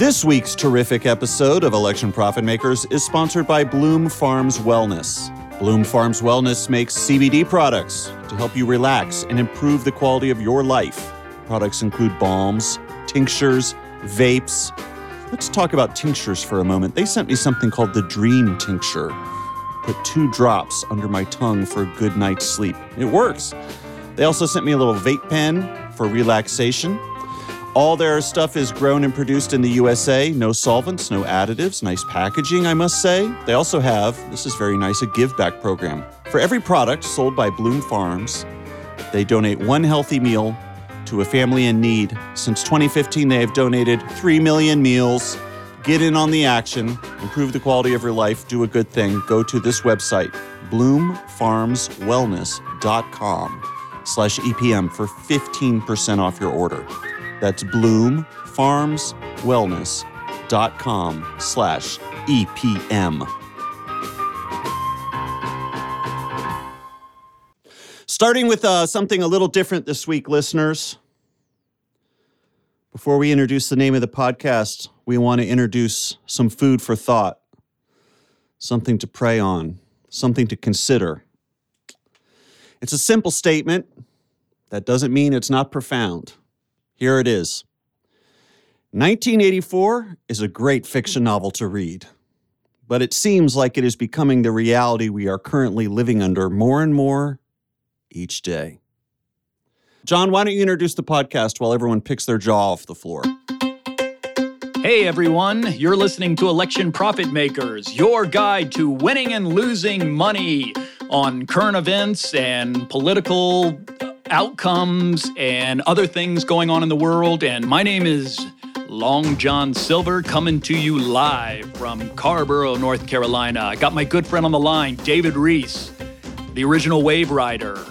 This week's terrific episode of Election Profit Makers is sponsored by Bloom Farms Wellness. Bloom Farms Wellness makes CBD products to help you relax and improve the quality of your life. Products include balms, tinctures, vapes. Let's talk about tinctures for a moment. They sent me something called the Dream Tincture. Put two drops under my tongue for a good night's sleep. It works. They also sent me a little vape pen for relaxation. All their stuff is grown and produced in the USA. No solvents, no additives. Nice packaging, I must say. They also have, this is very nice, a give back program. For every product sold by Bloom Farms, they donate one healthy meal to a family in need. Since 2015, they have donated 3 million meals. Get in on the action, improve the quality of your life, do a good thing. Go to this website, bloomfarmswellness.com slash EPM for 15% off your order. That's bloomfarmswellness.com slash EPM. Starting with uh, something a little different this week, listeners. Before we introduce the name of the podcast, we want to introduce some food for thought, something to pray on, something to consider. It's a simple statement. That doesn't mean it's not profound. Here it is 1984 is a great fiction novel to read, but it seems like it is becoming the reality we are currently living under more and more each day. John, why don't you introduce the podcast while everyone picks their jaw off the floor? Hey everyone, you're listening to Election Profit Makers, your guide to winning and losing money on current events and political uh, outcomes and other things going on in the world. And my name is Long John Silver coming to you live from Carrboro, North Carolina. I got my good friend on the line, David Reese, the original Wave Rider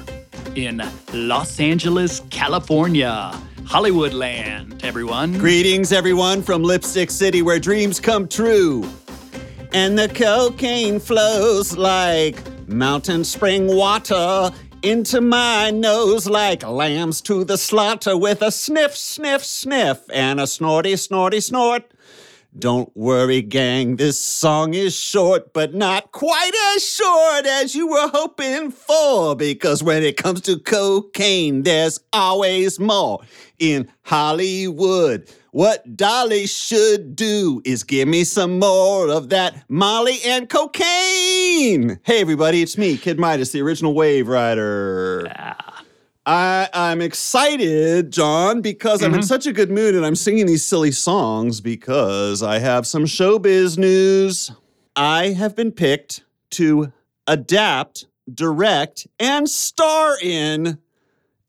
in Los Angeles, California. Hollywoodland, everyone. Greetings, everyone, from Lipstick City, where dreams come true. And the cocaine flows like mountain spring water into my nose like lambs to the slaughter with a sniff, sniff, sniff and a snorty, snorty, snort. Don't worry, gang, this song is short, but not quite as short as you were hoping for. Because when it comes to cocaine, there's always more in Hollywood. What Dolly should do is give me some more of that Molly and cocaine. Hey, everybody, it's me, Kid Midas, the original Wave Rider. Yeah. I, I'm excited, John, because I'm in mm-hmm. such a good mood and I'm singing these silly songs because I have some showbiz news. I have been picked to adapt, direct, and star in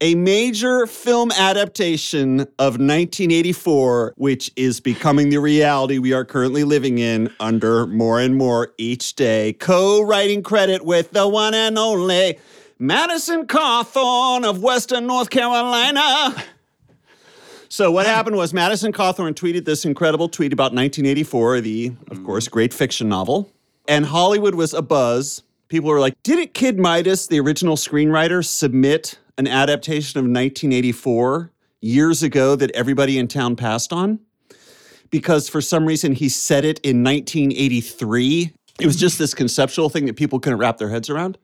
a major film adaptation of 1984, which is becoming the reality we are currently living in under more and more each day. Co writing credit with the one and only Madison Cawthorn of Western North Carolina. So what happened was Madison Cawthorn tweeted this incredible tweet about 1984, the, of mm. course, great fiction novel. And Hollywood was abuzz. People were like, didn't Kid Midas, the original screenwriter, submit an adaptation of 1984 years ago that everybody in town passed on? Because for some reason he said it in 1983. It was just this conceptual thing that people couldn't wrap their heads around.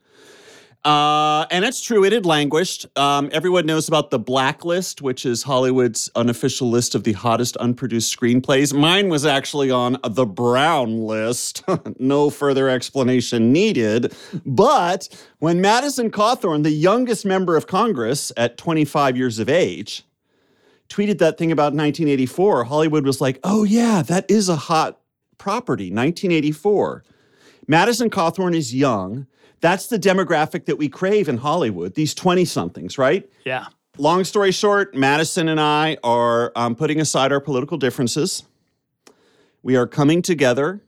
Uh, and it's true, it had languished. Um, everyone knows about The Blacklist, which is Hollywood's unofficial list of the hottest unproduced screenplays. Mine was actually on the Brown list. no further explanation needed. But when Madison Cawthorn, the youngest member of Congress at 25 years of age, tweeted that thing about 1984, Hollywood was like, oh, yeah, that is a hot property, 1984. Madison Cawthorn is young. That's the demographic that we crave in Hollywood, these 20 somethings, right? Yeah. Long story short, Madison and I are um, putting aside our political differences. We are coming together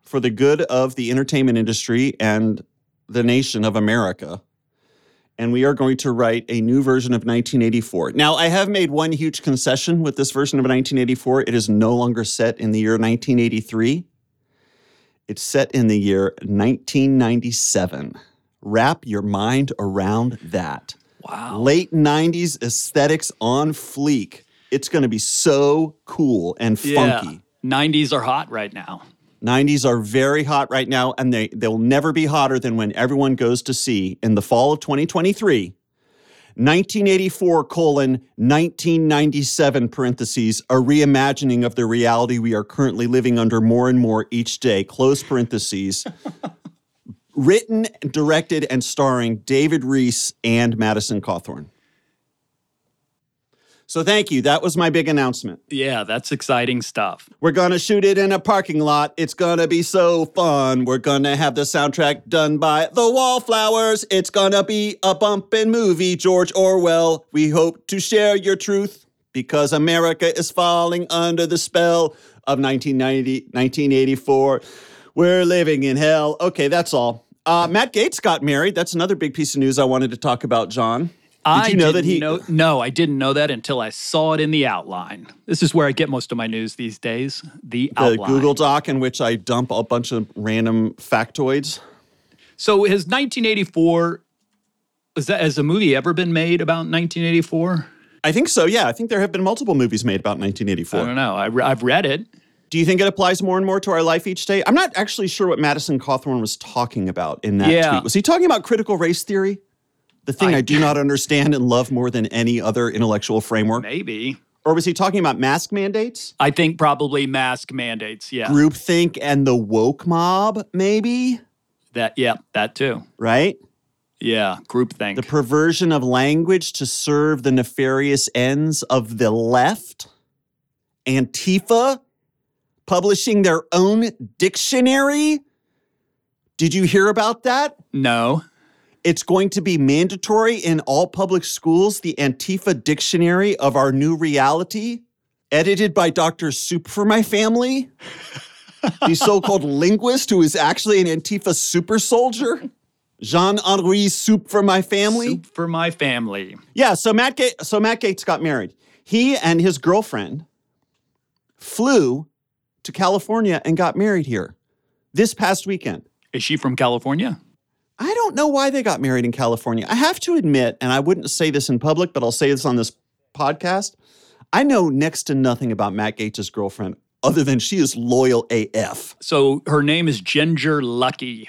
for the good of the entertainment industry and the nation of America. And we are going to write a new version of 1984. Now, I have made one huge concession with this version of 1984. It is no longer set in the year 1983. It's set in the year 1997. Wrap your mind around that. Wow. Late 90s aesthetics on fleek. It's going to be so cool and Yeah. funky. 90s are hot right now. 90s are very hot right now, and they, they'll never be hotter than when everyone goes to see in the fall of 2023 1984 colon 1997 parentheses a reimagining of the reality we are currently living under more and more each day close parentheses written directed and starring david reese and madison cawthorn so thank you that was my big announcement Yeah, that's exciting stuff. we're gonna shoot it in a parking lot. It's gonna be so fun. We're gonna have the soundtrack done by the Wallflowers. It's gonna be a bumpin' movie, George Orwell. We hope to share your truth because America is falling under the spell of 1990, 1984. We're living in hell. Okay, that's all. Uh, Matt Gaetz got married. That's another big piece of news I wanted to talk about, John. I you know that didn't he- know- no, I didn't know that until I saw it in the outline. This is where I get most of my news these days. The, The outline. Google Doc in which I dump a bunch of random factoids. So has 1984 is that has a movie ever been made about 1984? I think so. Yeah, I think there have been multiple movies made about 1984. I don't know. I, re- I've read it. Do you think it applies more and more to our life each day? I'm not actually sure what Madison Cawthorn was talking about in that Yeah. tweet. Was he talking about critical race theory? The thing I, I- do not understand and love more than any other intellectual framework? Maybe. Or was he talking about mask mandates? I think probably mask mandates. Yeah. Groupthink and the woke mob, maybe? That yeah, that too. Right? Yeah, groupthink. The perversion of language to serve the nefarious ends of the left. Antifa publishing their own dictionary. Did you hear about that? no. It's going to be mandatory in all public schools, the Antifa dictionary of our new reality, edited by Dr. Soup for my family, the so called linguist who is actually an Antifa super soldier. Jean Henri Soup for my family. Soup for my family. Yeah, so Matt Ga- so Matt Gaetz got married. He and his girlfriend flew to California and got married here this past weekend. Is she from California? I don't know why they got married in California. I have to admit, and I wouldn't say this in public, but I'll say this on this podcast. I know next to nothing about Matt Gaetz' girlfriend other than she is loyal AF. So her name is Ginger Luckey.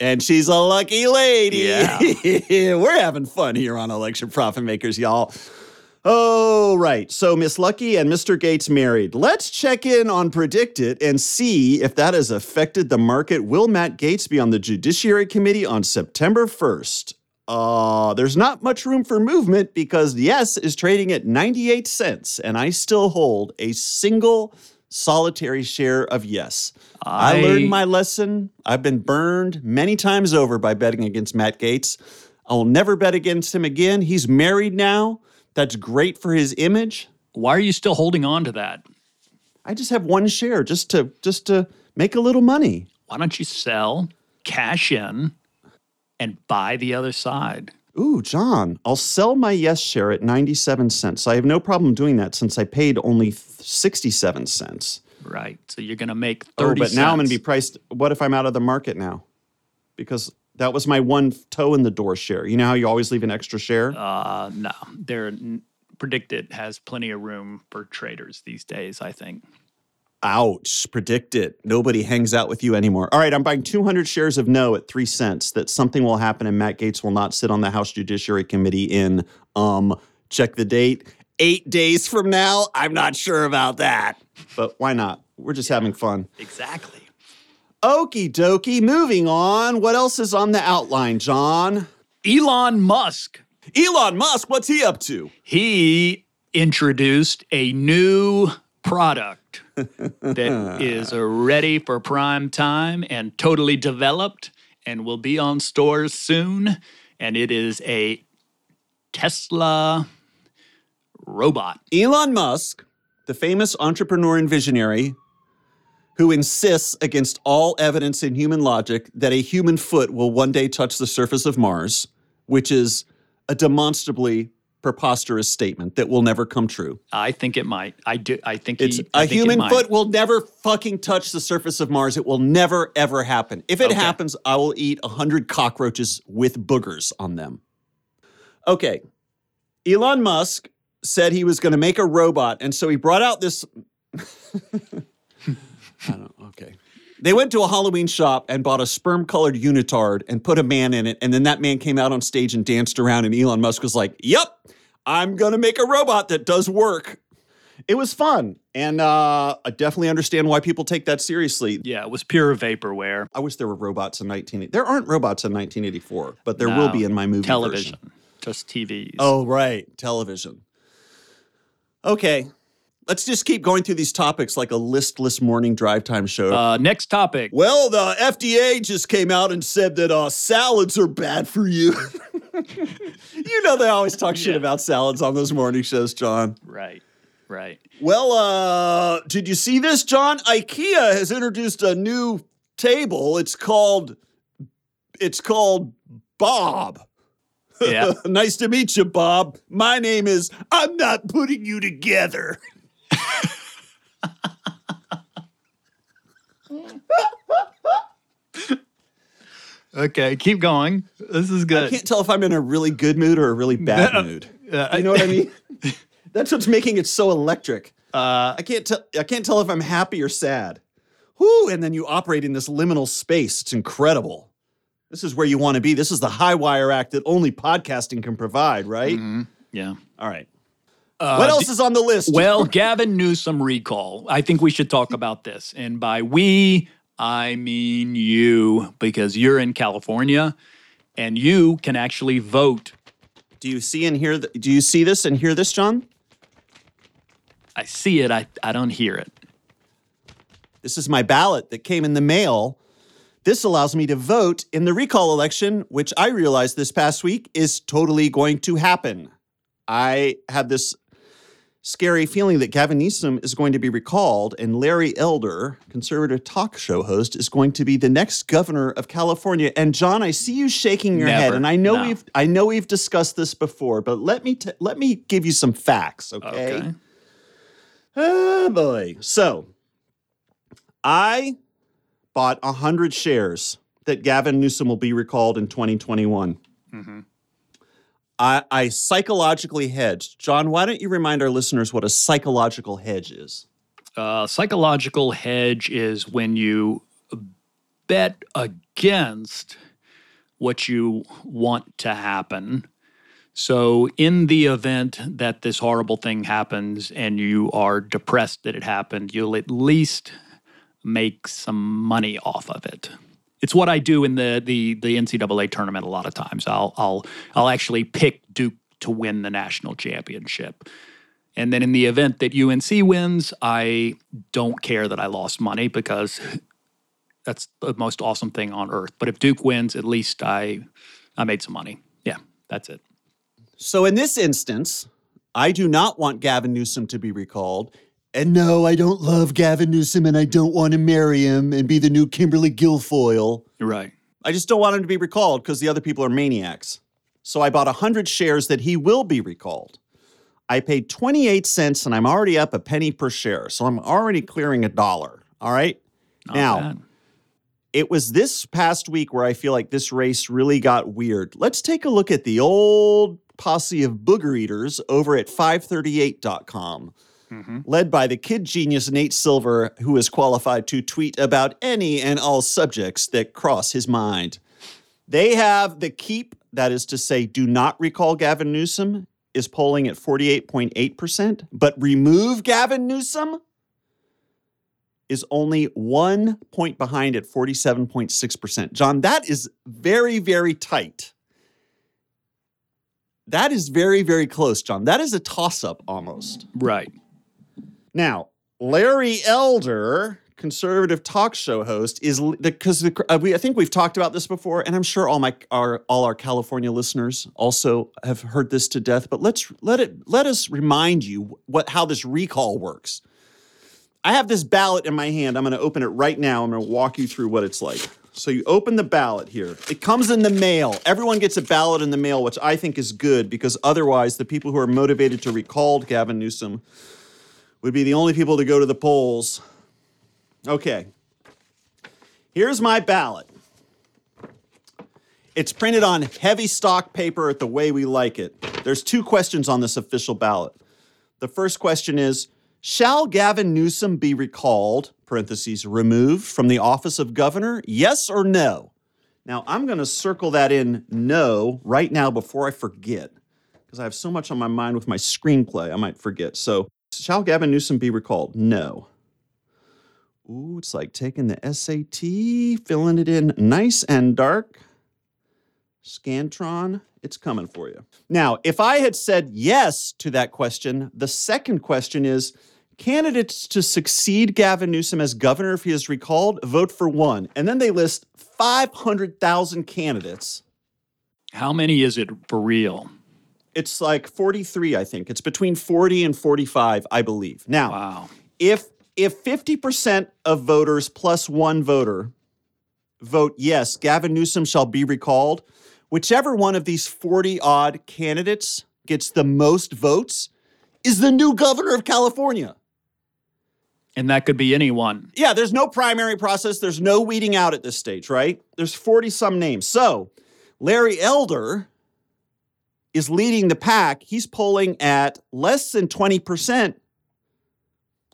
And she's a lucky lady. Yeah. We're having fun here on Election Profit Makers, y'all. Oh, right. So Miss Luckey and Mr. Gaetz married. Let's check in on PredictIt and see if that has affected the market. Will Matt Gaetz be on the Judiciary Committee on September 1st? Uh, there's not much room for movement because Yes is trading at 98 cents, and I still hold a single solitary share of Yes. I, I- learned my lesson. I've been burned many times over by betting against Matt Gaetz. I will never bet against him again. He's married now. That's great for his image. Why are you still holding on to that? I just have one share just to just to make a little money. Why don't you sell, cash in, and buy the other side? Ooh, John, I'll sell my yes share at 97 cents. I have no problem doing that since I paid only 67 cents. Right. So you're going to make 30 Oh, but now I'm going to be priced. What if I'm out of the market now? Because that was my one toe in the door share. You know how you always leave an extra share? Uh, no, they're PredictIt has plenty of room for traders these days. I think. Ouch, PredictIt. Nobody hangs out with you anymore. All right, I'm buying 200 shares of no at three cents that something will happen and Matt Gaetz will not sit on the House Judiciary Committee in, um, check the date, eight days from now. I'm not sure about that, but why not? We're just having fun. Exactly. Okie dokie, moving on. What else is on the outline, John? Elon Musk. Elon Musk, what's he up to? He introduced a new product that is ready for prime time and totally developed and will be on stores soon. And it is a Tesla robot. Elon Musk, the famous entrepreneur and visionary who insists against all evidence in human logic that a human foot will one day touch the surface of Mars, which is a demonstrably preposterous statement that will never come true. I think it might. I do. I think It's he, I a think it human foot will never fucking touch the surface of Mars. It will never ever happen. If it Okay. happens, I will eat a hundred cockroaches with boogers on them. Okay, Elon Musk said he was going to make a robot, and so he brought out this. I don't. Okay. They went to a Halloween shop and bought a sperm-colored unitard and put a man in it, and then that man came out on stage and danced around, and Elon Musk was like, "Yep, I'm gonna make a robot that does work." It was fun, and uh, I definitely understand why people take that seriously. Yeah, it was pure vaporware. I wish there were robots in 1980. There aren't robots in 1984, but there will be in my movie television, version. just TVs. Oh, right, television. Okay, let's just keep going through these topics like a listless morning drive time show. Uh, next topic. well, the FDA just came out and said that uh, salads are bad for you. you know they always talk shit Yeah. about salads on those morning shows, John. Right, right. Well, uh, did you see this, John? IKEA has introduced a new table. It's called it's called Bob. Yeah. nice to meet you, Bob. My name is I'm not putting you together. Okay, keep going. This is good. I can't tell if I'm in a really good mood or a really bad No. mood. Uh, You know what I mean? That's what's making it so electric. Uh, I can't tell I can't tell if I'm happy or sad. Whoo, and then you operate in this liminal space. It's incredible. This is where you want to be. This is the high wire act that only podcasting can provide, right? mhm, yeah. All right. Uh, what else is on the list? Well, Gavin Newsom recall. I think we should talk about this. And by we, I mean you, because you're in California and you can actually vote. do you see and hear th- do you see this and hear this, John? I see it, I, I don't hear it. This is my ballot that came in the mail. This allows me to vote in the recall election, which I realized this past week is totally going to happen. I have this scary feeling that Gavin Newsom is going to be recalled, and Larry Elder, conservative talk show host, is going to be the next governor of California. And John, I see you shaking your head, and I know No. we've I know we've discussed this before, but let me t- let me give you some facts, okay? Okay. Oh boy. So I bought 100 shares that Gavin Newsom will be recalled in 2021. Mhm. I, I psychologically hedged. John, why don't you remind our listeners what a psychological hedge is? Uh, psychological hedge is when you bet against what you want to happen. So, in the event that this horrible thing happens and you are depressed that it happened, you'll at least make some money off of it. It's what I do in the the the NCAA tournament. A lot of times, I'll I'll I'll actually pick Duke to win the national championship. And then in the event that UNC wins, I don't care that I lost money because that's the most awesome thing on earth. But if Duke wins, at least I I made some money. Yeah, that's it. So in this instance, I do not want Gavin Newsom to be recalled. And no, I don't love Gavin Newsom and I don't want to marry him and be the new Kimberly Guilfoyle. You're right. I just don't want him to be recalled because the other people are maniacs. So I bought 100 shares that he will be recalled. I paid 28 cents and I'm already up a penny per share. So I'm already clearing a dollar. All right. Not now, bad. it was this past week where I feel like this race really got weird. Let's take a look at the old posse of booger eaters over at 538.com Mhm. led by the kid genius Nate Silver, who is qualified to tweet about any and all subjects that cross his mind. They have the keep, that is to say, do not recall Gavin Newsom, is polling at 48.8%, but remove Gavin Newsom is only one point behind at 47.6%. John, that is very, very tight. That is very, very close, John. That is a toss up almost. Right. Now, Larry Elder, conservative talk show host, is because uh, we I think we've talked about this before, and I'm sure all my our all our California listeners also have heard this to death. But let's let it let us remind you what how this recall works. I have this ballot in my hand. I'm going to open it right now. I'm going to walk you through what it's like. So you open the ballot here. It comes in the mail. Everyone gets a ballot in the mail, which I think is good because otherwise, the people who are motivated to recall Gavin Newsom would be the only people to go to the polls. Okay. Here's my ballot. It's printed on heavy stock paper at the way we like it. There's two questions on this official ballot. The first question is Shall Gavin Newsom be recalled, parentheses, removed from the office of governor? Yes or no? Now, I'm going to circle that in no right now before I forget, because I have so much on my mind with my screenplay, I might forget. So, shall Gavin Newsom be recalled? No. Ooh, it's like taking the SAT, filling it in nice and dark. Scantron, it's coming for you. Now, if I had said yes to that question, the second question is candidates to succeed Gavin Newsom as governor if he is recalled, vote for one. And then they list 500,000 candidates. How many is it for real? It's like 43, I think. It's between 40 and 45, I believe. Now, Wow. if if 50% of voters plus one voter vote yes, Gavin Newsom shall be recalled, whichever one of these 40 odd candidates gets the most votes is the new governor of California. And that could be anyone. Yeah, there's no primary process, there's no weeding out at this stage, right? There's 40 some names. So, Larry Elder is leading the pack. He's polling at less than 20%.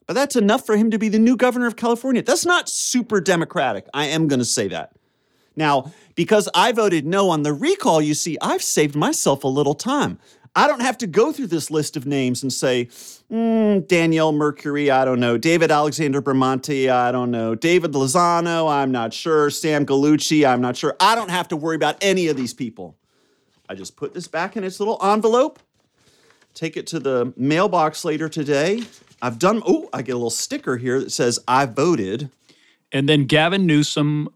But that's enough for him to be the new governor of California. That's not super democratic. I am going to say that. Now, because I voted no on the recall, you see, I've saved myself a little time. I don't have to go through this list of names and say, "Hmm, Danielle Mercuri, I don't know. David Alexander Bramante, I don't know. David Lozano, I'm not sure. Sam Gallucci, I'm not sure. I don't have to worry about any of these people. I just put this back in its little envelope, take it to the mailbox later today. I've done, oh, I get a little sticker here that says, I voted. And then Gavin Newsom,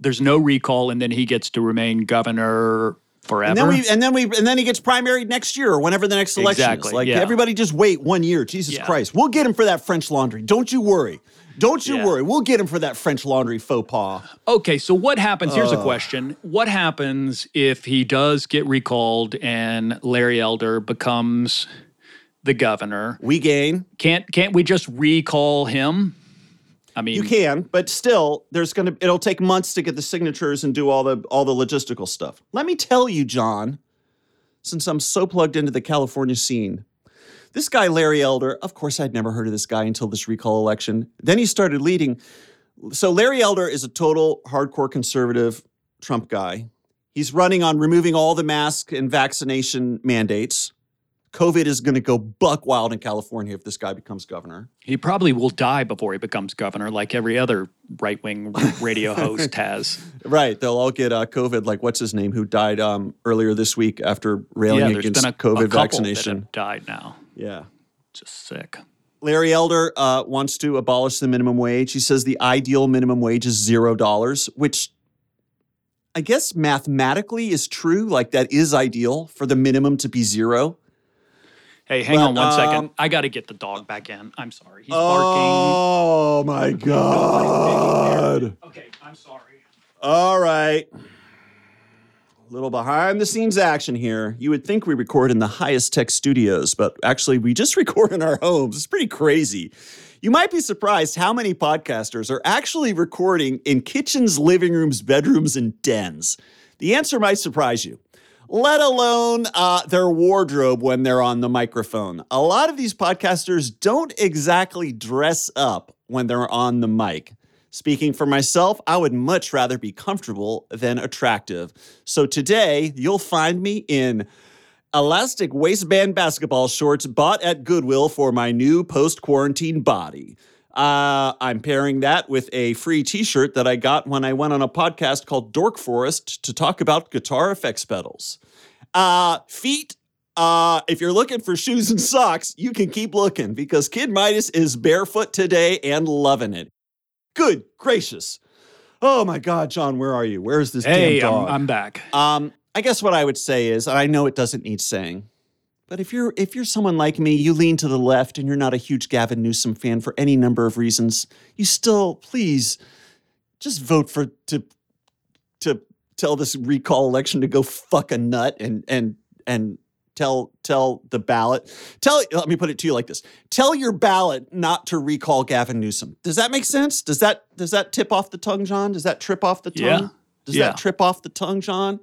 there's no recall, and then he gets to remain governor forever. And then we and then we and then he gets primaried next year or whenever the next election Exactly, is. Like yeah. everybody just wait one year. Jesus Yeah. Christ. We'll get him for that French laundry. Don't you worry. Don't you Yeah. worry. We'll get him for that French laundry faux pas. Okay, so what happens? Here's a question. What happens if he does get recalled and Larry Elder becomes the governor? We gain. Can't can't we just recall him? I mean, You can, but still, there's gonna it'll take months to get the signatures and do all the all the logistical stuff. Let me tell you, John, since I'm so plugged into the California scene, this guy Larry Elder, of course, I'd never heard of this guy until this recall election. Then he started leading. So Larry Elder is a total hardcore conservative Trump guy. He's running on removing all the mask and vaccination mandates. COVID is going to go buck wild in California if this guy becomes governor. he probably will die before he becomes governor, like every other right wing radio host has. Right. They'll all get uh, COVID, like what's his name, who died um, earlier this week after railing yeah, against been a, COVID a vaccination. that have died now. Yeah. Just sick. Larry Elder uh, wants to abolish the minimum wage. He says the ideal minimum wage is zero dollars, which I guess mathematically is true. Like that is ideal for the minimum to be zero. Hey, hang on one second. um, I got to get the dog back in. I'm sorry. He's barking. Oh my God. Okay, I'm sorry. All right. Little behind the scenes action here. You would think we record in the highest tech studios, but actually, we just record in our homes. It's pretty crazy. You might be surprised how many podcasters are actually recording in kitchens, living rooms, bedrooms, and dens. The answer might surprise you, let alone uh, their wardrobe when they're on the microphone. A lot of these podcasters don't exactly dress up when they're on the mic. Speaking for myself, I would much rather be comfortable than attractive. So today, you'll find me in elastic waistband basketball shorts bought at Goodwill for my new post quarantine body. Uh, I'm pairing that with a free t shirt that I got when I went on a podcast called Dork Forest to talk about guitar effects pedals. Uh, feet. Uh, if you're looking for shoes and socks, you can keep looking because Kid Midas is barefoot today and loving it. Good gracious. Oh my God, John, where are you? Where's this Hey, damn I'm. I'm back. Um, I guess what I would say is, and I know it doesn't need saying, but if you're if you're someone like me, you lean to the left and you're not a huge Gavin Newsom fan for any number of reasons, you still please just vote for to to tell this recall election to go fuck a nut and and and tell tell the ballot tell let me put it to you like this tell your ballot not to recall Gavin Newsom does that make sense does that does that tip off the tongue John does that trip off the tongue Yeah. does Yeah. that trip off the tongue John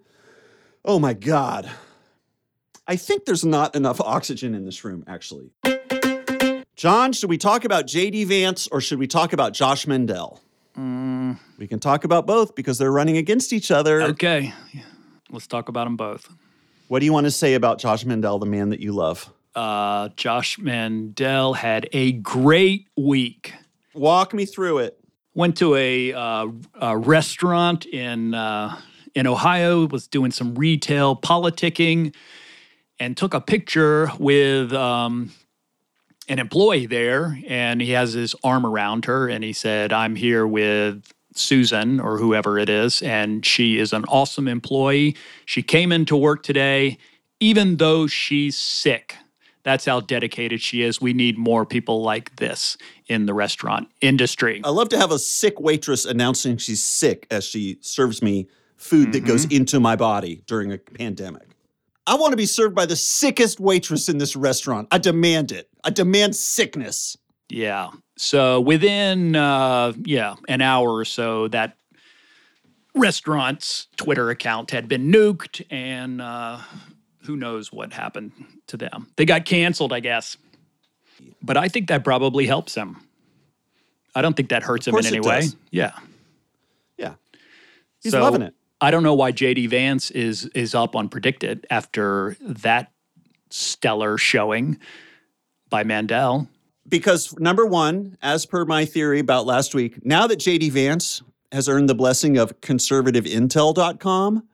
oh my god I think there's not enough oxygen in this room actually John, should we talk about JD Vance or should we talk about Josh Mandel? Mm. We can talk about both because they're running against each other. Okay. Let's talk about them both. What do you want to say about Josh Mandel, the man that you love? Uh, Josh Mandel had a great week. Walk me through it. Went to a, uh, a restaurant in uh, in Ohio. Was doing some retail politicking, and took a picture with um, an employee there. And he has his arm around her, and he said, "I'm here with Susan or whoever it is, and she is an awesome employee. She came into work today, even though she's sick." That's how dedicated she is. We need more people like this in the restaurant industry. I love to have a sick waitress announcing she's sick as she serves me food that goes mm-hmm. into my body during a pandemic. I want to be served by the sickest waitress in this restaurant. I demand it. I demand sickness. Yeah. So within uh, yeah an hour or so, that restaurant's Twitter account had been nuked, and uh, who knows what happened to them? They got canceled, I guess. But I think that probably helps him. I don't think that hurts him in any way. does. Yeah. Yeah. He's So, loving it. I don't know why JD Vance is is up on PredictIt after that stellar showing by Mandel. Because number one, as per my theory about last week, now that JD Vance has earned the blessing of conservativeintel.com,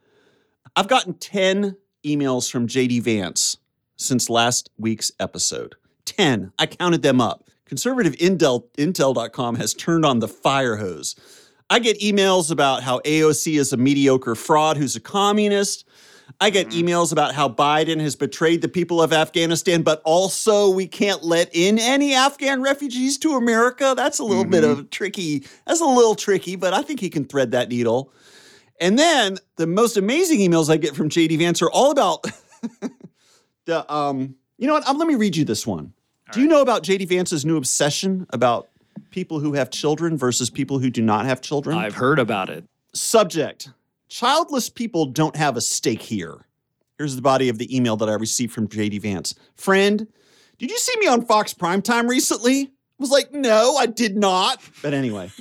I've gotten 10 emails from JD Vance since last week's episode. 10. I counted them up. Conservativeintel.com has turned on the fire hose. I get emails about how AOC is a mediocre fraud who's a communist. I get emails about how Biden has betrayed the people of Afghanistan, but also we can't let in any Afghan refugees to America. That's a little bit of tricky. That's a little tricky, but I think he can thread that needle. And then the most amazing emails I get from JD Vance are all about the um you know what? Um, let me read you this one. do you know about JD Vance's new obsession about people who have children versus people who do not have children? I've heard about it. Subject Childless people don't have a stake here. Here's the body of the email that I received from JD Vance. Friend, did you see me on Fox Primetime recently? I was like, no, I did not. But anyway,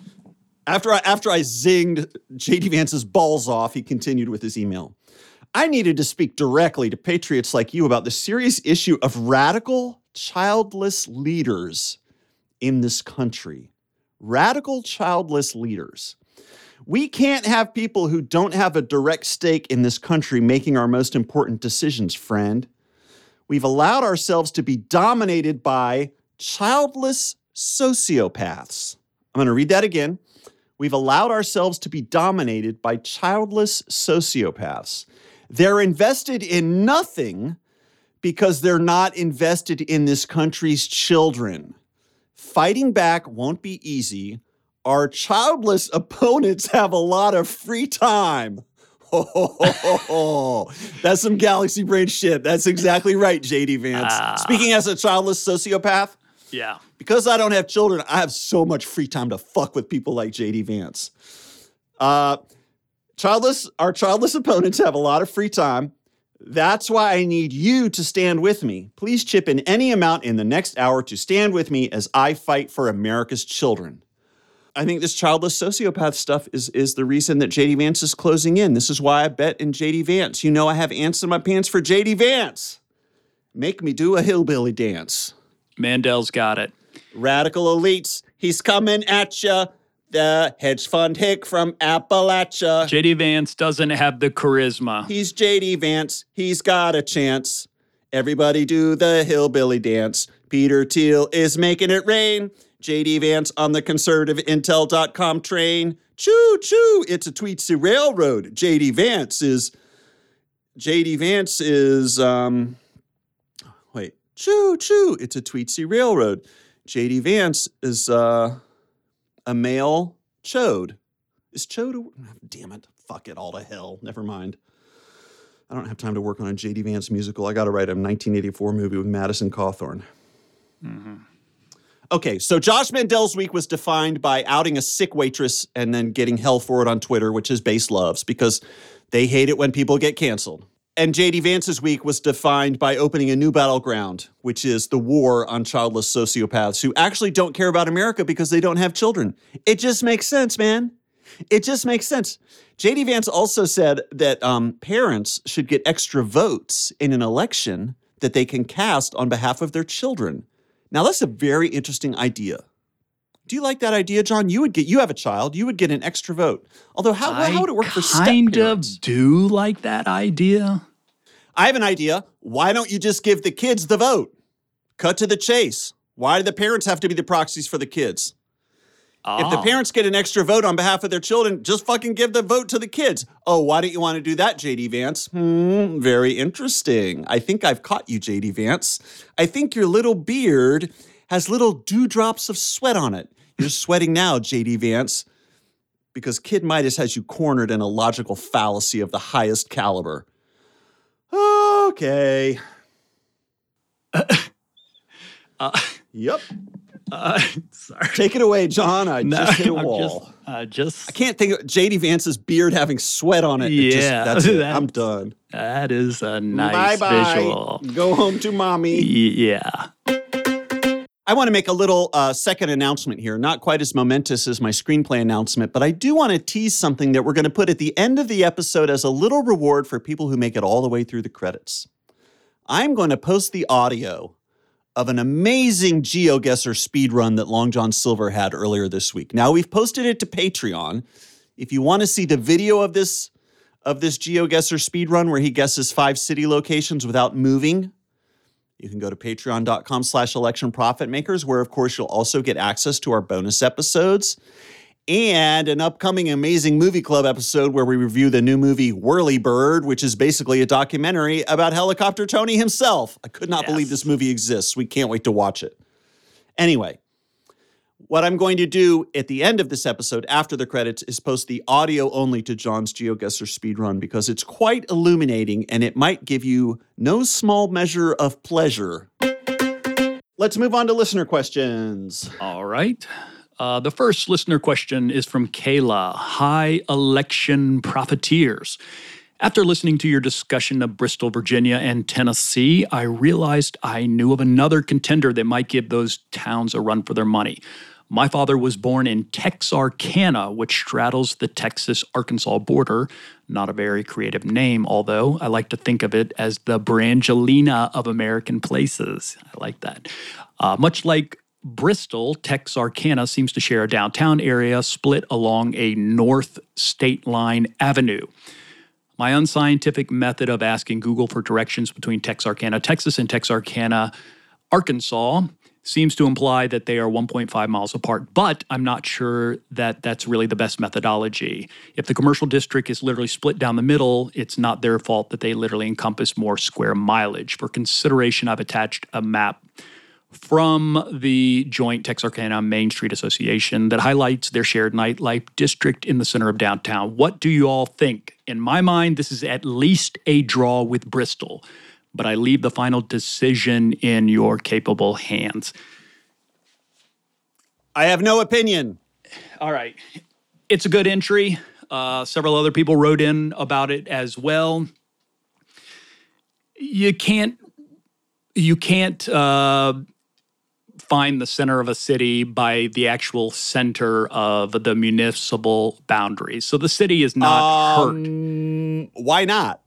after I, after I zinged JD Vance's balls off, he continued with his email. I needed to speak directly to patriots like you about the serious issue of radical childless leaders in this country. Radical childless leaders. We can't have people who don't have a direct stake in this country making our most important decisions, friend. We've allowed ourselves to be dominated by childless sociopaths. I'm going to read that again. We've allowed ourselves to be dominated by childless sociopaths. They're invested in nothing because they're not invested in this country's children. Fighting back won't be easy. Our childless opponents have a lot of free time. Ho. That's some galaxy brain shit. That's exactly right, JD Vance. Ah. Speaking as a childless sociopath, Yeah. because I don't have children, I have so much free time to fuck with people like JD Vance. Uh, childless, our childless opponents have a lot of free time. That's why I need you to stand with me. Please chip in any amount in the next hour to stand with me as I fight for America's children. I think this childless sociopath stuff is is the reason that JD Vance is closing in. This is why I bet in JD Vance. You know I have ants in my pants for JD Vance. Make me do a hillbilly dance. Mandel's got it. Radical elites, he's coming at ya. The hedge fund hick from Appalachia. JD Vance doesn't have the charisma. He's JD Vance. He's got a chance. Everybody do the hillbilly dance. Peter Thiel is making it rain. JD Vance on the conservativeintel.com train. Choo choo, it's a Tweetsie Railroad. JD Vance is JD Vance is um wait, choo choo, it's a Tweetsie Railroad. JD Vance is uh a male chode. Is chode a, damn it. Fuck it all to hell. Never mind. I don't have time to work on a JD Vance musical. I got to write a 1984 movie with Madison Cawthorn. Okay, so Josh Mandel's week was defined by outing a sick waitress and then getting hell for it on Twitter, which his base loves because they hate it when people get canceled. And JD Vance's week was defined by opening a new battleground, which is the war on childless sociopaths who actually don't care about America because they don't have children. It just makes sense, man. It just makes sense. JD Vance also said that um, parents should get extra votes in an election that they can cast on behalf of their children. Now, that's a very interesting idea. Do you like that idea, John? You would get you have a child, you would get an extra vote. Although how, I how would it work for kind of do like that idea. I have an idea. Why don't you just give the kids the vote? Cut to the chase. Why do the parents have to be the proxies for the kids? If the Ah. parents get an extra vote on behalf of their children, just fucking give the vote to the kids. Oh, why don't you want to do that, JD Vance? Hmm, very interesting. I think I've caught you, JD Vance. I think your little beard has little dewdrops of sweat on it. You're sweating now, JD Vance, because Kid Midas has you cornered in a logical fallacy of the highest caliber. Okay. Uh, Yep. Uh, sorry. Take it away, John. I No, just hit a wall. Just, uh, just I can't think of JD Vance's beard having sweat on it. It just- Yeah, that's it. that's- I'm done. that is a nice Bye-bye. visual. Go home to mommy. Yeah. I want to make a little uh, second announcement here. Not quite as momentous as my screenplay announcement, but I do want to tease something that we're going to put at the end of the episode as a little reward for people who make it all the way through the credits. I'm going to post the audio of an amazing GeoGuessr speed run that Long John Silver had earlier this week. Now we've posted it to Patreon. If you want to see the video of this of this GeoGuessr speed run where he guesses five city locations without moving, you can go to patreon.com slash election profit makers, where of course you'll also get access to our bonus episodes and an upcoming amazing movie club episode where we review the new movie Whirlybird, which is basically a documentary about helicopter Tony himself. I could not believe this movie exists. We can't wait to watch it. Anyway, what I'm going to do at the end of this episode, after the credits, is post the audio only to John's GeoGuessr speedrun because it's quite illuminating and it might give you no small measure of pleasure. Let's move on to listener questions. All right. Uh, the first listener question is from Kayla High Election Profiteers. After listening to your discussion of Bristol, Virginia, and Tennessee, I realized I knew of another contender that might give those towns a run for their money. My father was born in Texarkana, which straddles the Texas Arkansas border. Not a very creative name, although I like to think of it as the Brangelina of American places. I like that. Uh, much like Bristol, Texarkana seems to share a downtown area split along a north state line avenue. My unscientific method of asking Google for directions between Texarkana, Texas, and Texarkana, Arkansas seems to imply that they are 1.5 miles apart, but I'm not sure that that's really the best methodology. If the commercial district is literally split down the middle, it's not their fault that they literally encompass more square mileage. For consideration, I've attached a map from the joint Texarkana Main Street Association that highlights their shared nightlife district in the center of downtown. What do you all think? In my mind, this is at least a draw with Bristol, but I leave the final decision in your capable hands. I have no opinion. All right. It's a good entry. Uh, several other people wrote in about it as well. You can't you can't uh, find the center of a city by the actual center of the municipal boundaries. So the city is not hurt Um, Why not?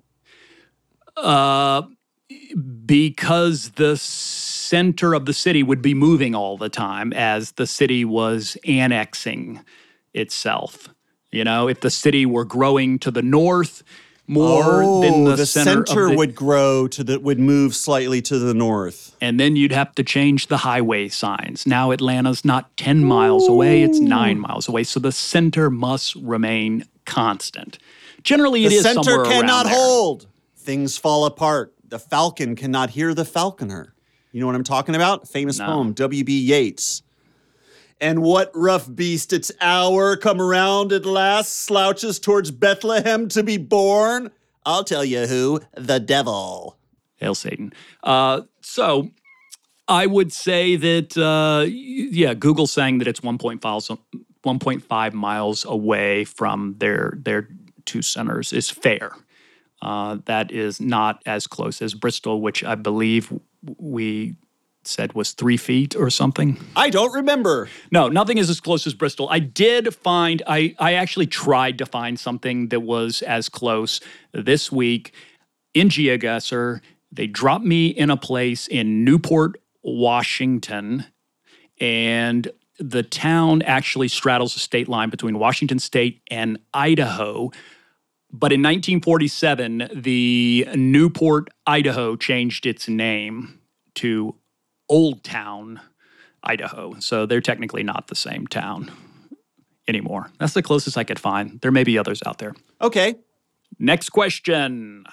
uh, because the center of the city would be moving all the time as the city was annexing itself. You know, if the city were growing to the north more than Oh, the, center, of the- would grow to the would move slightly to the north. and then you'd have to change the highway signs. Now Atlanta's not 10 miles away, it's 9 miles away. So the center must remain constant. Generally it the is center somewhere around cannot hold. Things fall apart. The falcon cannot hear the falconer. You know what I'm talking about? Famous No. poem, W.B. Yeats. And what rough beast its hour come around at last slouches towards Bethlehem to be born? I'll tell you who, the devil. Hail Satan. Uh, so I would say that, uh, yeah, Google's saying that it's 1.5 miles, 1.5 miles away from their, their two centers is fair. Uh, that is not as close as Bristol, which I believe we said was three feet or something. I don't remember. No, nothing is as close as Bristol. I did find, I, I actually tried to find something that was as close this week in GeoGuessr. They dropped me in a place in Newport, Washington, and the town actually straddles the state line between Washington State and Idaho. But in 1947, the Newport, Idaho changed its name to Old Town, Idaho. So they're technically not the same town anymore. That's the closest I could find. There may be others out there. Okay. Next question.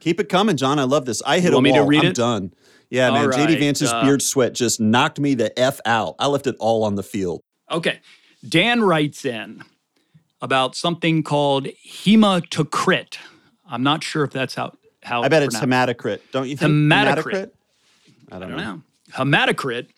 Keep it coming, John. I love this. I hit You a want me wall. to read I'm it? done. Yeah, All man. JD Vance's uh, beard sweat just knocked me the F out. I left it all on the field. Okay. Dan writes in about something called hematocrit. I'm not sure if that's how how I bet it's hematocrit. Don't you think? Hematocrit. I don't I don't know. Hematocrit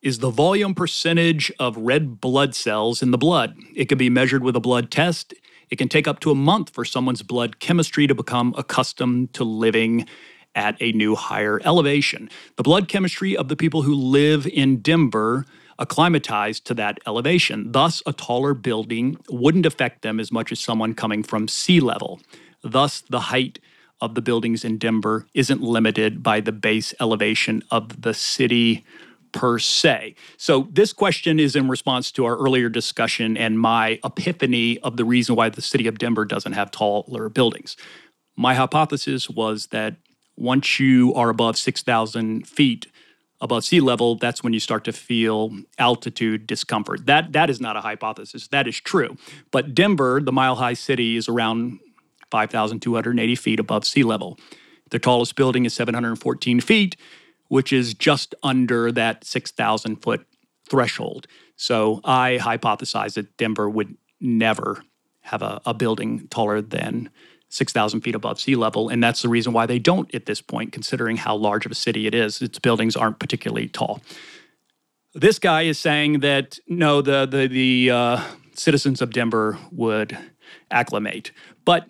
is the volume percentage of red blood cells in the blood. It can be measured with a blood test. It can take up to a month for someone's blood chemistry to become accustomed to living at a new higher elevation. The blood chemistry of the people who live in Denver acclimatized to that elevation. Thus, a taller building wouldn't affect them as much as someone coming from sea level. Thus, the height of the buildings in Denver isn't limited by the base elevation of the city per se. So, this question is in response to our earlier discussion and my epiphany of the reason why the city of Denver doesn't have taller buildings. My hypothesis was that once you are above 6,000 feet above sea level, that's when you start to feel altitude discomfort. That, that is not a hypothesis, that is true. But Denver, the mile high city, is around 5,280 feet above sea level. The tallest building is 714 feet, which is just under that 6,000 foot threshold. So I hypothesize that Denver would never have a, a building taller than 6,000 feet above sea level. And that's the reason why they don't at this point, considering how large of a city it is. Its buildings aren't particularly tall. This guy is saying that no, the, the, the uh, citizens of Denver would acclimate. But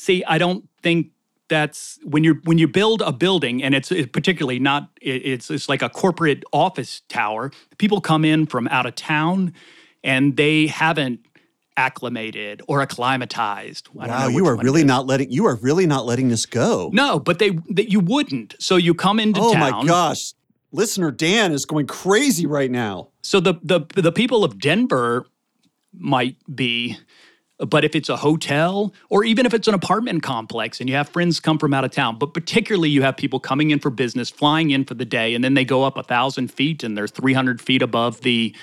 see, I don't think that's when you when you build a building and it's it particularly not it- it's it's like a corporate office tower people come in from out of town and they haven't acclimated or acclimatized Wow, you are really not letting you are really not letting this go. no but they that you wouldn't so you come into oh town my gosh. Listener Dan is going crazy right now. So the the the people of Denver might be, but if it's a hotel or even if it's an apartment complex and you have friends come from out of town, but particularly you have people coming in for business, flying in for the day, and then they go up a thousand feet and they're three hundred feet above the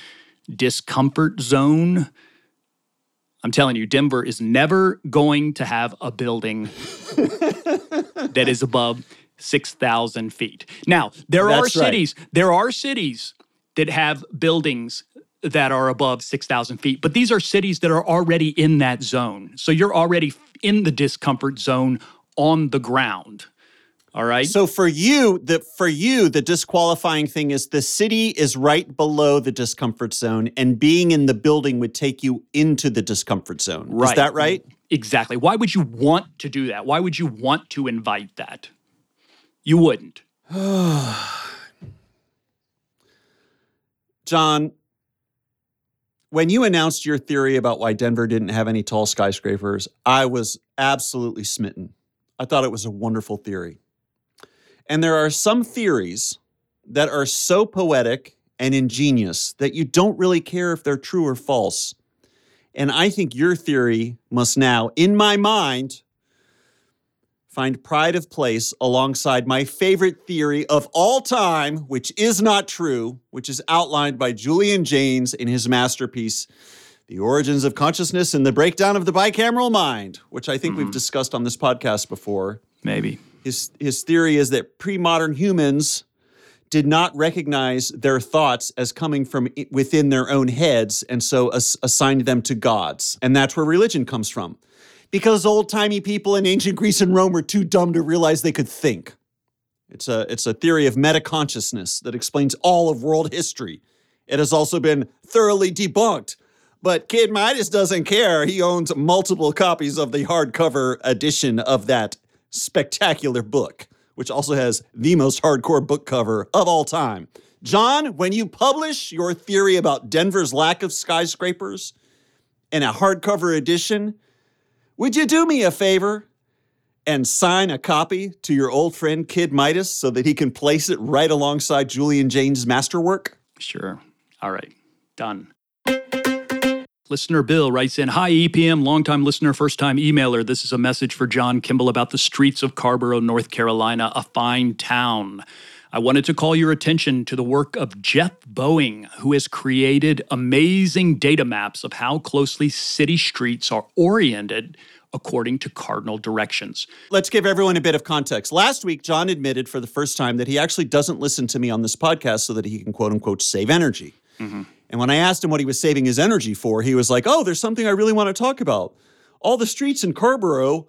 discomfort zone. I'm telling you, Denver is never going to have a building that is above 6,000 feet. Now, there are That's right. cities, there are cities that have buildings that are above 6,000 feet, but these are cities that are already in that zone. So you're already in the discomfort zone on the ground. All right. So for you, the for you, the disqualifying thing is the city is right below the discomfort zone, and being in the building would take you into the discomfort zone. Is that right? Exactly. Why would you want to do that? Why would you want to invite that? You wouldn't. John, when you announced your theory about why Denver didn't have any tall skyscrapers, I was absolutely smitten. I thought it was a wonderful theory. And there are some theories that are so poetic and ingenious that you don't really care if they're true or false. And I think your theory must now, in my mind, find pride of place alongside my favorite theory of all time, which is not true, which is outlined by Julian Jaynes in his masterpiece, The Origins of Consciousness and the Breakdown of the Bicameral Mind, which I think we've mm-hmm. discussed on this podcast before. Maybe. His, his theory is that pre modern humans did not recognize their thoughts as coming from within their own heads and so as- assigned them to gods. And that's where religion comes from. Because old timey people in ancient Greece and Rome were too dumb to realize they could think. It's a, it's a theory of metaconsciousness that explains all of world history. It has also been thoroughly debunked But Kid Midas doesn't care. He owns multiple copies of the hardcover edition of that spectacular book, which also has the most hardcore book cover of all time. John, when you publish your theory about Denver's lack of skyscrapers in a hardcover edition, would you do me a favor and sign a copy to your old friend Kid Midas so that he can place it right alongside Julian Jaynes' masterwork? Sure. All right. Done. Listener Bill writes in Hi, EPM, longtime listener, first time emailer. This is a message for John Kimball about the streets of Carrboro, North Carolina, a fine town. I wanted to call your attention to the work of Geoff Boeing, who has created amazing data maps of how closely city streets are oriented according to cardinal directions. Let's give everyone a bit of context. Last week, John admitted for the first time that he actually doesn't listen to me on this podcast so that he can quote unquote save energy. Mm-hmm. And when I asked him what he was saving his energy for, he was like, oh, there's something I really want to talk about. All the streets in Carrboro,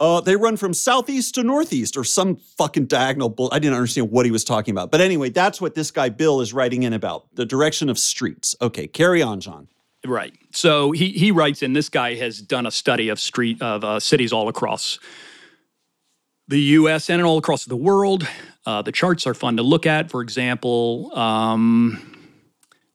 uh, they run from southeast to northeast or some fucking diagonal bull. I didn't understand what he was talking about. But anyway, that's what this guy Bill is writing in about the direction of streets. Okay, carry on, John. Right. So he he writes in. This guy has done a study of street of uh, cities all across the U.S. and all across the world. Uh, the charts are fun to look at. For example, um,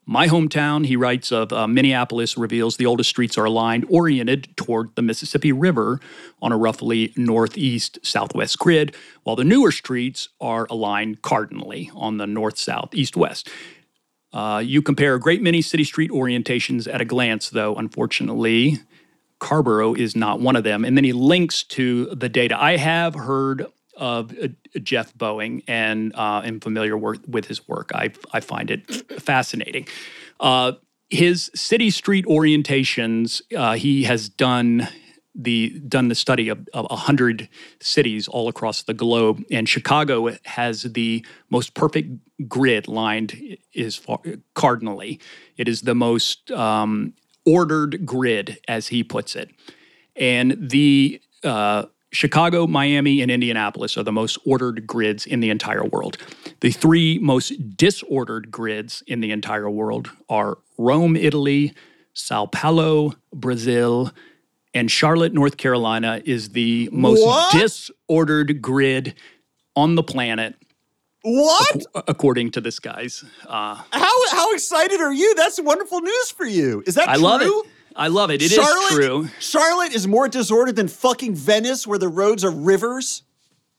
my hometown, he writes of uh, Minneapolis, reveals the oldest streets are aligned, oriented toward the Mississippi River on a roughly northeast southwest grid, while the newer streets are aligned cardinally on the north south east west. Uh, you compare a great many city street orientations at a glance, though, unfortunately, Carrboro is not one of them. And then he links to the data. I have heard of uh, Geoff Boeing and uh, am familiar with his work. I, I find it fascinating. Uh, his city street orientations, uh, he has done the done the study of, of 100 cities all across the globe and chicago has the most perfect grid lined is far, cardinally it is the most um, ordered grid as he puts it and the uh, Chicago, Miami, and Indianapolis are the most ordered grids in the entire world. The three most disordered grids in the entire world are Rome, Italy, Sao Paulo, Brazil, and Charlotte, North Carolina is the most what? disordered grid on the planet. What? Ac- according to this guy's. Uh, how how excited are you? That's wonderful news for you. Is that I true? love it. I love it. It Charlotte, is true. Charlotte is more disordered than fucking Venice, where the roads are rivers.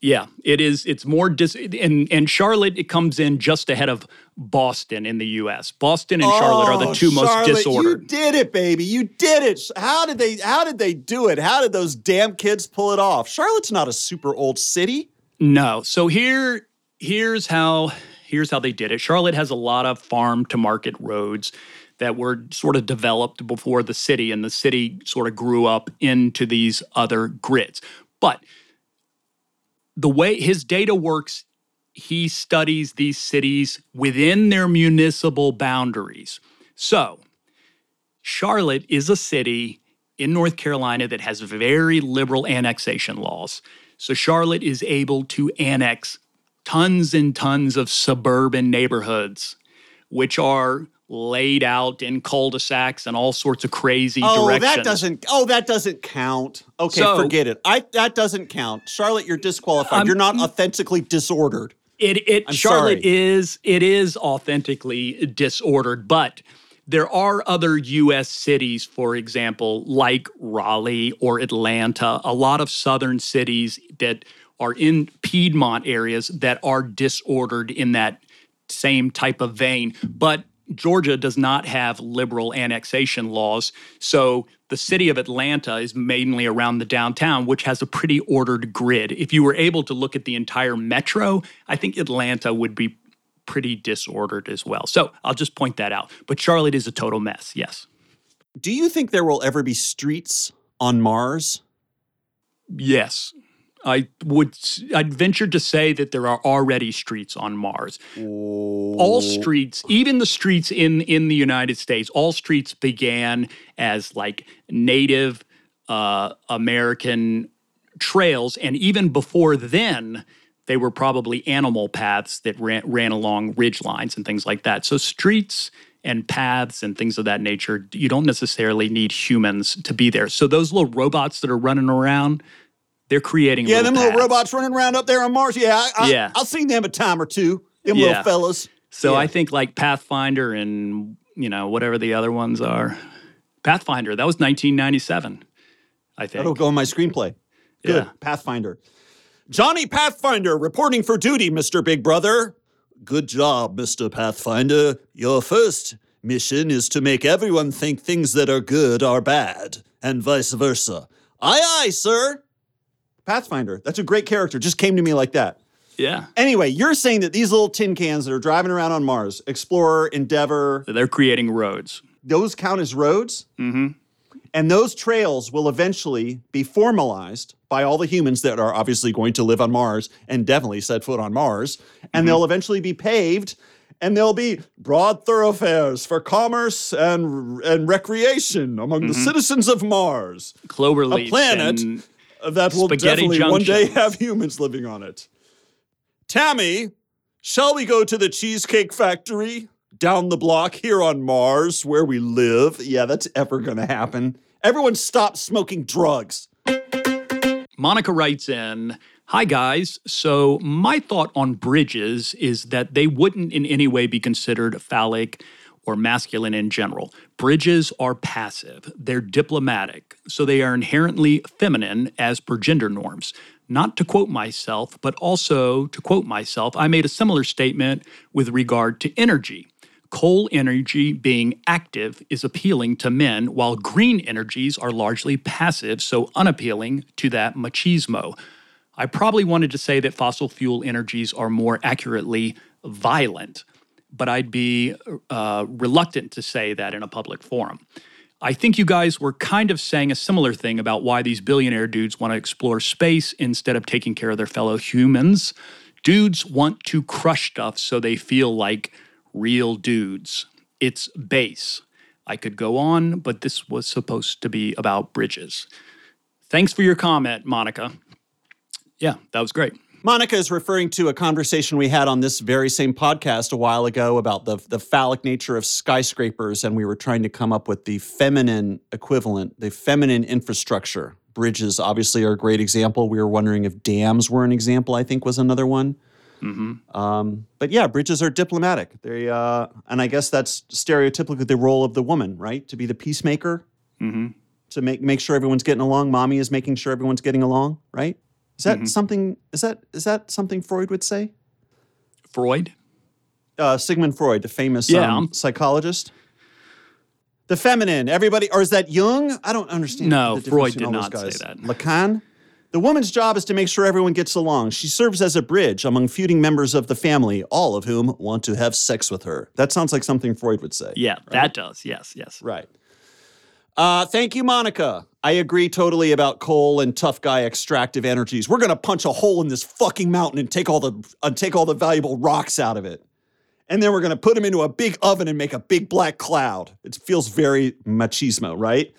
Yeah, it is. It's more dis and and Charlotte it comes in just ahead of Boston in the U.S. Boston and oh, Charlotte are the oh, two Charlotte, most disordered. You did it, baby. You did it. How did they? How did they do it? How did those damn kids pull it off? Charlotte's not a super old city. No. So here, here's how here's how they did it. Charlotte has a lot of farm to market roads that were sort of developed before the city, and the city sort of grew up into these other grids. But the way his data works, he studies these cities within their municipal boundaries. So, Charlotte is a city in North Carolina that has very liberal annexation laws. So, Charlotte is able to annex tons and tons of suburban neighborhoods, which are laid out in cul-de-sacs and all sorts of crazy oh, directions. that doesn't. Oh, that doesn't count. Okay, so, forget it. I that doesn't count. Charlotte, you're disqualified. Um, you're not authentically disordered. It it I'm Charlotte sorry. is it is authentically disordered, but there are other US cities, for example, like Raleigh or Atlanta, a lot of southern cities that are in Piedmont areas that are disordered in that same type of vein. But Georgia does not have liberal annexation laws. So the city of Atlanta is mainly around the downtown, which has a pretty ordered grid. If you were able to look at the entire metro, I think Atlanta would be pretty disordered as well. So I'll just point that out. But Charlotte is a total mess, yes. Do you think there will ever be streets on Mars? Yes. I would I'd venture to say that there are already streets on Mars. Ooh. All streets, even the streets in in the United States, all streets began as like Native uh, American trails, and even before then, they were probably animal paths that ran, ran along ridge lines and things like that. So streets and paths and things of that nature. You don't necessarily need humans to be there. So those little robots that are running around, they're creating Yeah, little them little robots running around up there on Mars. Yeah, I, I, Yeah. I've seen them a time or two. Them Yeah. little fellas. So Yeah. I think like Pathfinder and you know whatever the other ones are. Pathfinder that was 1997, I think. That'll go in my screenplay. Good. Yeah. Pathfinder. Johnny Pathfinder reporting for duty, Mr. Big Brother. Good job, Mr. Pathfinder. Your first mission is to make everyone think things that are good are bad, and vice versa. Aye, aye, sir. Pathfinder. That's a great character. Just came to me like that. Yeah, Anyway, you're saying that these little tin cans that are driving around on Mars, Explorer, Endeavor, they're creating roads. those count as roads? Mm-hmm. And those trails will eventually be formalized by all the humans that are obviously going to live on Mars and definitely set foot on Mars. And they'll eventually be paved and there'll be broad thoroughfares for commerce and, and recreation among the citizens of Mars Cloverleaf, A planet and- that will Spaghetti definitely one day have humans living on it. Tammy, shall we go to the Cheesecake Factory down the block here on Mars where we live? Yeah, that's ever going to happen. Everyone stop smoking drugs. Monica writes in Hi, guys. So, my thought on bridges is that they wouldn't in any way be considered phallic or masculine in general. Bridges are passive, they're diplomatic, so they are inherently feminine as per gender norms. Not to quote myself, but also to quote myself, I made a similar statement with regard to energy. Coal energy being active is appealing to men, while green energies are largely passive, so unappealing to that machismo. I probably wanted to say that fossil fuel energies are more accurately violent, but I'd be uh, reluctant to say that in a public forum. I think you guys were kind of saying a similar thing about why these billionaire dudes want to explore space instead of taking care of their fellow humans. Dudes want to crush stuff so they feel like real dudes. It's base. I could go on, but this was supposed to be about bridges. Thanks for your comment, Monica. Yeah, that was great. Monica is referring to a conversation we had on this very same podcast a while ago about the, the phallic nature of skyscrapers, and we were trying to come up with the feminine equivalent, the feminine infrastructure. Bridges obviously are a great example. We were wondering if dams were an example, I think was another one. Um, but yeah, bridges are diplomatic. They, uh, and I guess that's stereotypically the role of the woman, right? To be the peacemaker, to make make sure everyone's getting along. Mommy is making sure everyone's getting along, right? Is that something? Is that is that something Freud would say? Freud? Uh, Sigmund Freud, the famous Yeah. um, psychologist. The feminine, everybody, or is that Jung? I don't understand. No, Freud did not say that. Lacan. The woman's job is to make sure everyone gets along. She serves as a bridge among feuding members of the family, all of whom want to have sex with her. That sounds like something Freud would say. Yeah, that does. Yes, yes. Right. Uh, thank you, Monica. I agree totally about coal and tough guy extractive energies. We're gonna punch a hole in this fucking mountain and take all the uh, take all the valuable rocks out of it, and then we're gonna put them into a big oven and make a big black cloud. It feels very machismo, right?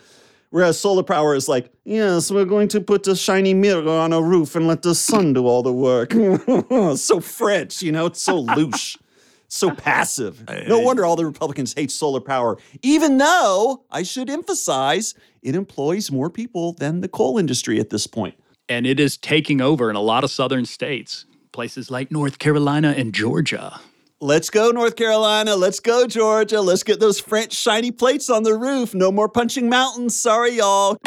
Whereas solar power is like, yes, we're going to put a shiny mirror on a roof and let the sun do all the work. so French, you know, it's so loose so passive. No wonder all the Republicans hate solar power, even though I should emphasize it employs more people than the coal industry at this point. And it is taking over in a lot of southern states, places like North Carolina and Georgia. Let's go, North Carolina. Let's go, Georgia. Let's get those French shiny plates on the roof. No more punching mountains. Sorry, y'all.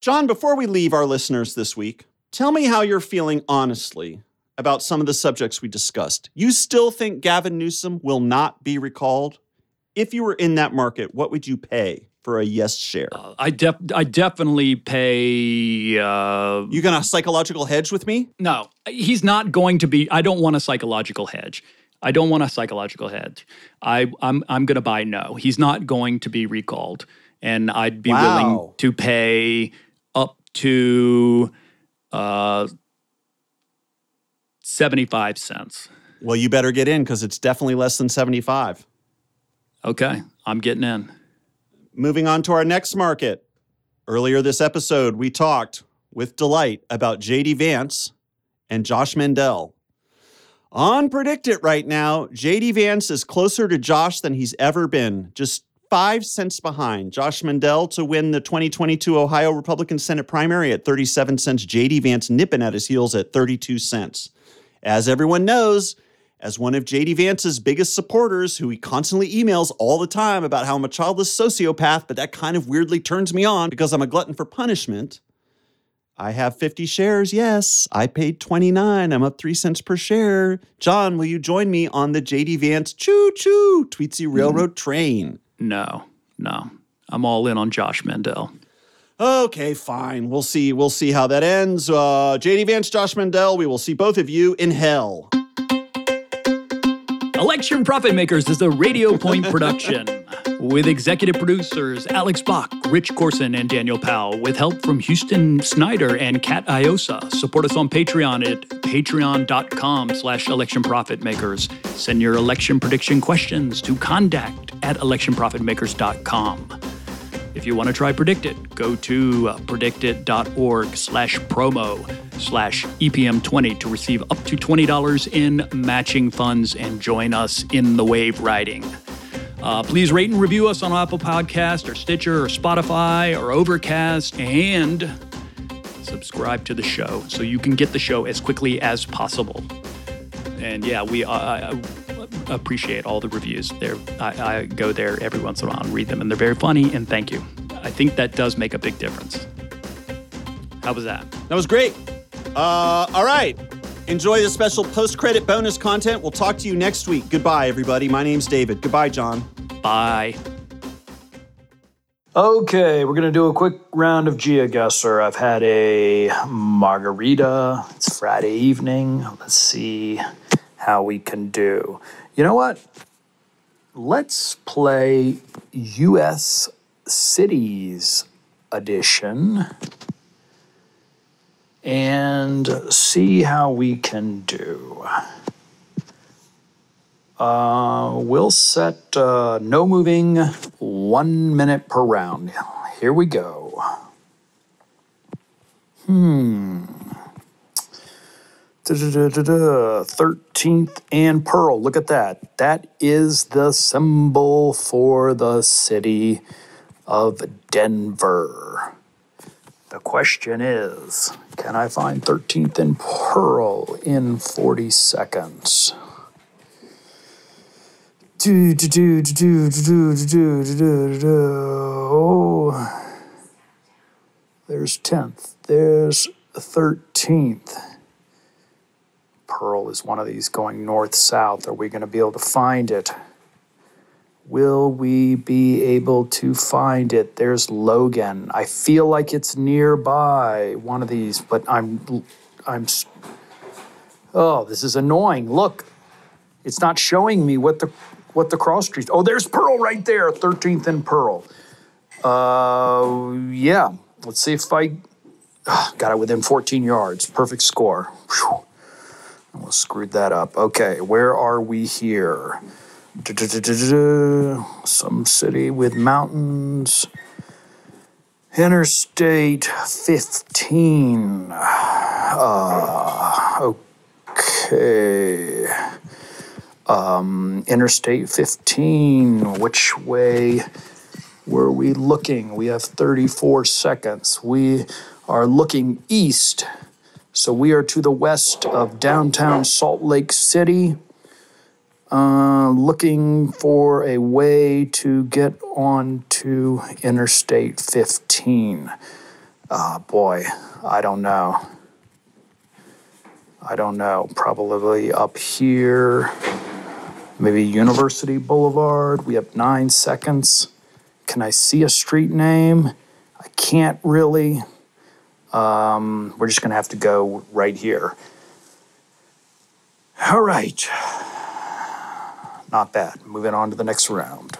John, before we leave our listeners this week, tell me how you're feeling honestly about some of the subjects we discussed. You still think Gavin Newsom will not be recalled? If you were in that market, what would you pay for a yes share? I def- I definitely pay. Uh, You gonna psychological hedge with me? no, he's not going to be. I don't want a psychological hedge. I don't want a psychological hedge. I I'm I'm going to buy no. He's not going to be recalled, and I'd be willing to pay up to uh, seventy five cents. Well, you better get in because it's definitely less than 75. Okay, I'm getting in. Moving on to our next market. Earlier this episode, we talked with delight about JD Vance and Josh Mandel. On PredictIt right now, JD Vance is closer to Josh than he's ever been. Just five cents behind. Josh Mandel to win the 2022 Ohio Republican Senate primary at 37 cents. JD Vance nipping at his heels at 32 cents. As everyone knows, as one of JD Vance's biggest supporters, who he constantly emails all the time about how I'm a childless sociopath, but that kind of weirdly turns me on because I'm a glutton for punishment. I have 50 shares. Yes, I paid 29. I'm up 3 cents per share. John, will you join me on the JD Vance choo choo Tweetsie Railroad mm. train? No, no. I'm all in on Josh Mandel. Okay, fine. We'll see. We'll see how that ends. Uh, JD Vance, Josh Mandel, we will see both of you in hell. Election Profit Makers is a Radio Point production with executive producers Alex Bach, Rich Corson, and Daniel Powell, with help from Houston Snyder and Kat Iosa. Support us on Patreon at patreon.com slash electionprofitmakers. Send your election prediction questions to contact at electionprofitmakers.com. If you want to try PredictIt, go to uh, predictit.org slash promo slash EPM20 to receive up to $20 in matching funds and join us in the wave riding. Uh, please rate and review us on Apple Podcast or Stitcher or Spotify or Overcast and subscribe to the show so you can get the show as quickly as possible. And yeah, we uh, appreciate all the reviews. There, I, I go there every once in a while and read them, and they're very funny. And thank you. I think that does make a big difference. How was that? That was great. Uh, all right. Enjoy the special post credit bonus content. We'll talk to you next week. Goodbye, everybody. My name's David. Goodbye, John. Bye. Okay, we're going to do a quick round of GeoGuessr. I've had a margarita. It's Friday evening. Let's see how we can do. You know what? Let's play U.S. Cities edition and see how we can do. Uh, we'll set uh, no moving one minute per round. Here we go. Hmm. 13th and Pearl. Look at that. That is the symbol for the city of Denver. The question is can I find 13th and Pearl in 40 seconds? Oh, there's 10th. There's 13th. Pearl is one of these going north south. Are we going to be able to find it? Will we be able to find it? There's Logan. I feel like it's nearby, one of these, but I'm I'm Oh, this is annoying. Look. It's not showing me what the what the cross streets. Oh, there's Pearl right there, 13th and Pearl. Uh yeah. Let's see if I got it within 14 yards. Perfect score. Whew. Almost screwed that up. Okay, where are we here? Some city with mountains. Interstate 15. Uh, okay. Um, Interstate 15. Which way were we looking? We have 34 seconds. We are looking east. So we are to the west of downtown Salt Lake City. Uh, looking for a way to get onto Interstate 15. Ah, boy, I don't know. I don't know. Probably up here, maybe University Boulevard. We have nine seconds. Can I see a street name? I can't really. Um, we're just going to have to go right here. All right. Not bad. Moving on to the next round.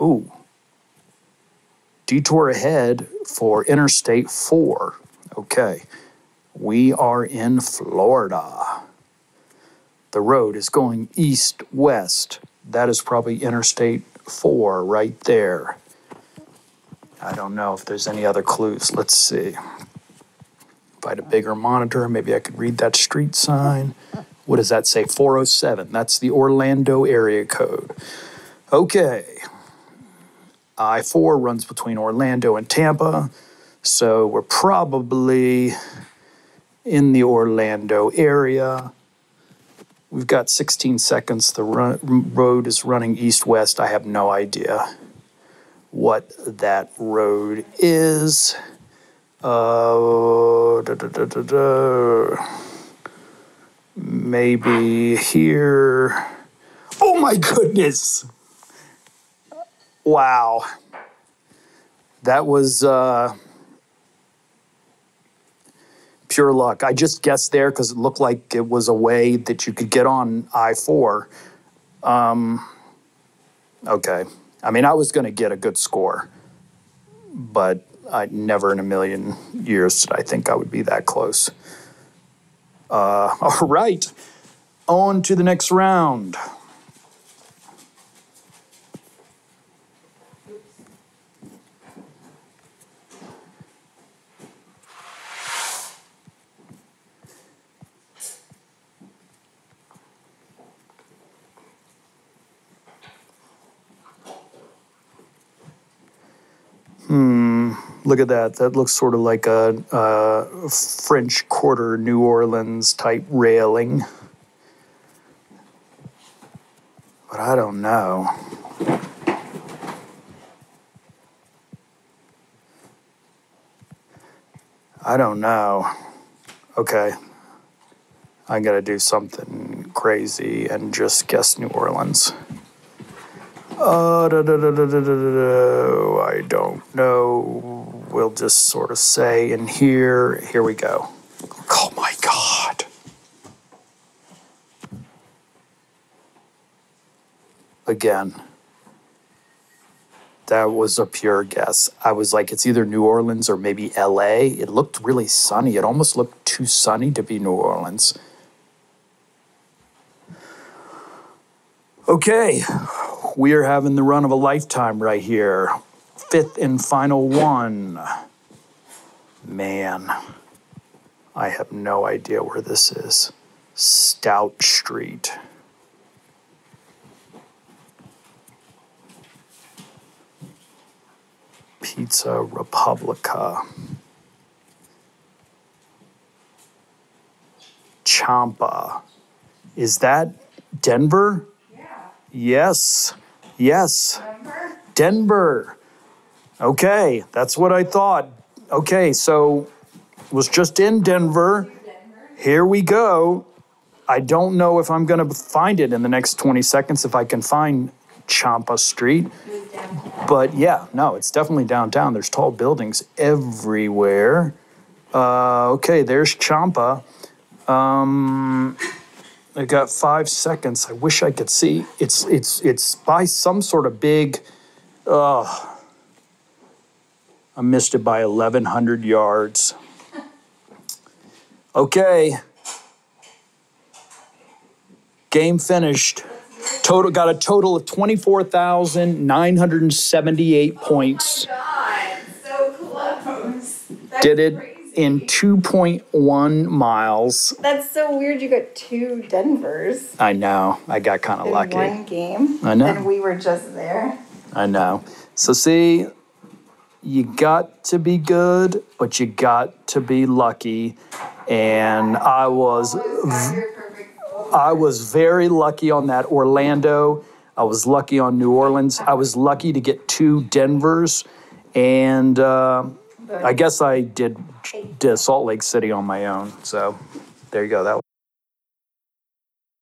Ooh. Detour ahead for Interstate 4. Okay. We are in Florida. The road is going east west. That is probably Interstate 4 right there. I don't know if there's any other clues. Let's see. if I had a bigger monitor, maybe I could read that street sign. What does that say? 407. That's the Orlando area code. Okay. I 4 runs between Orlando and Tampa. So we're probably in the Orlando area. We've got 16 seconds. The run, road is running east west. I have no idea what that road is. Uh, da, da, da. Maybe here. Oh my goodness! Wow. That was uh, pure luck. I just guessed there because it looked like it was a way that you could get on I 4. Um, okay. I mean, I was going to get a good score, but I never in a million years did I think I would be that close. Uh, all right. On to the next round. At that. That looks sort of like a, a French Quarter New Orleans type railing. But I don't know. I don't know. Okay. I gotta do something crazy and just guess New Orleans. Uh, da, da, da, I don't know. We'll just sort of say in here, here we go. Oh my God. Again, that was a pure guess. I was like, it's either New Orleans or maybe LA. It looked really sunny. It almost looked too sunny to be New Orleans. Okay, we are having the run of a lifetime right here. Fifth and final one. Man, I have no idea where this is. Stout Street. Pizza Republica. Champa. Is that Denver? Yeah. Yes. Yes. Denver. Okay, that's what I thought. Okay, so was just in Denver. Here we go. I don't know if I'm going to find it in the next 20 seconds if I can find Champa Street. But yeah, no, it's definitely downtown. There's tall buildings everywhere. Uh, okay, there's Champa. Um, I got five seconds. I wish I could see. It's it's it's by some sort of big. Uh, I missed it by 1,100 yards. Okay. Game finished. Total got a total of 24,978 points. Oh God, so Did it crazy. in 2.1 miles. That's so weird. You got two Denvers I know. I got kind of lucky. one game. I know. And we were just there. I know. So see, you got to be good, but you got to be lucky. And I was. I was very lucky on that Orlando. I was lucky on New Orleans. I was lucky to get two Denvers, and uh, I guess I did did Salt Lake City on my own. So there you go. That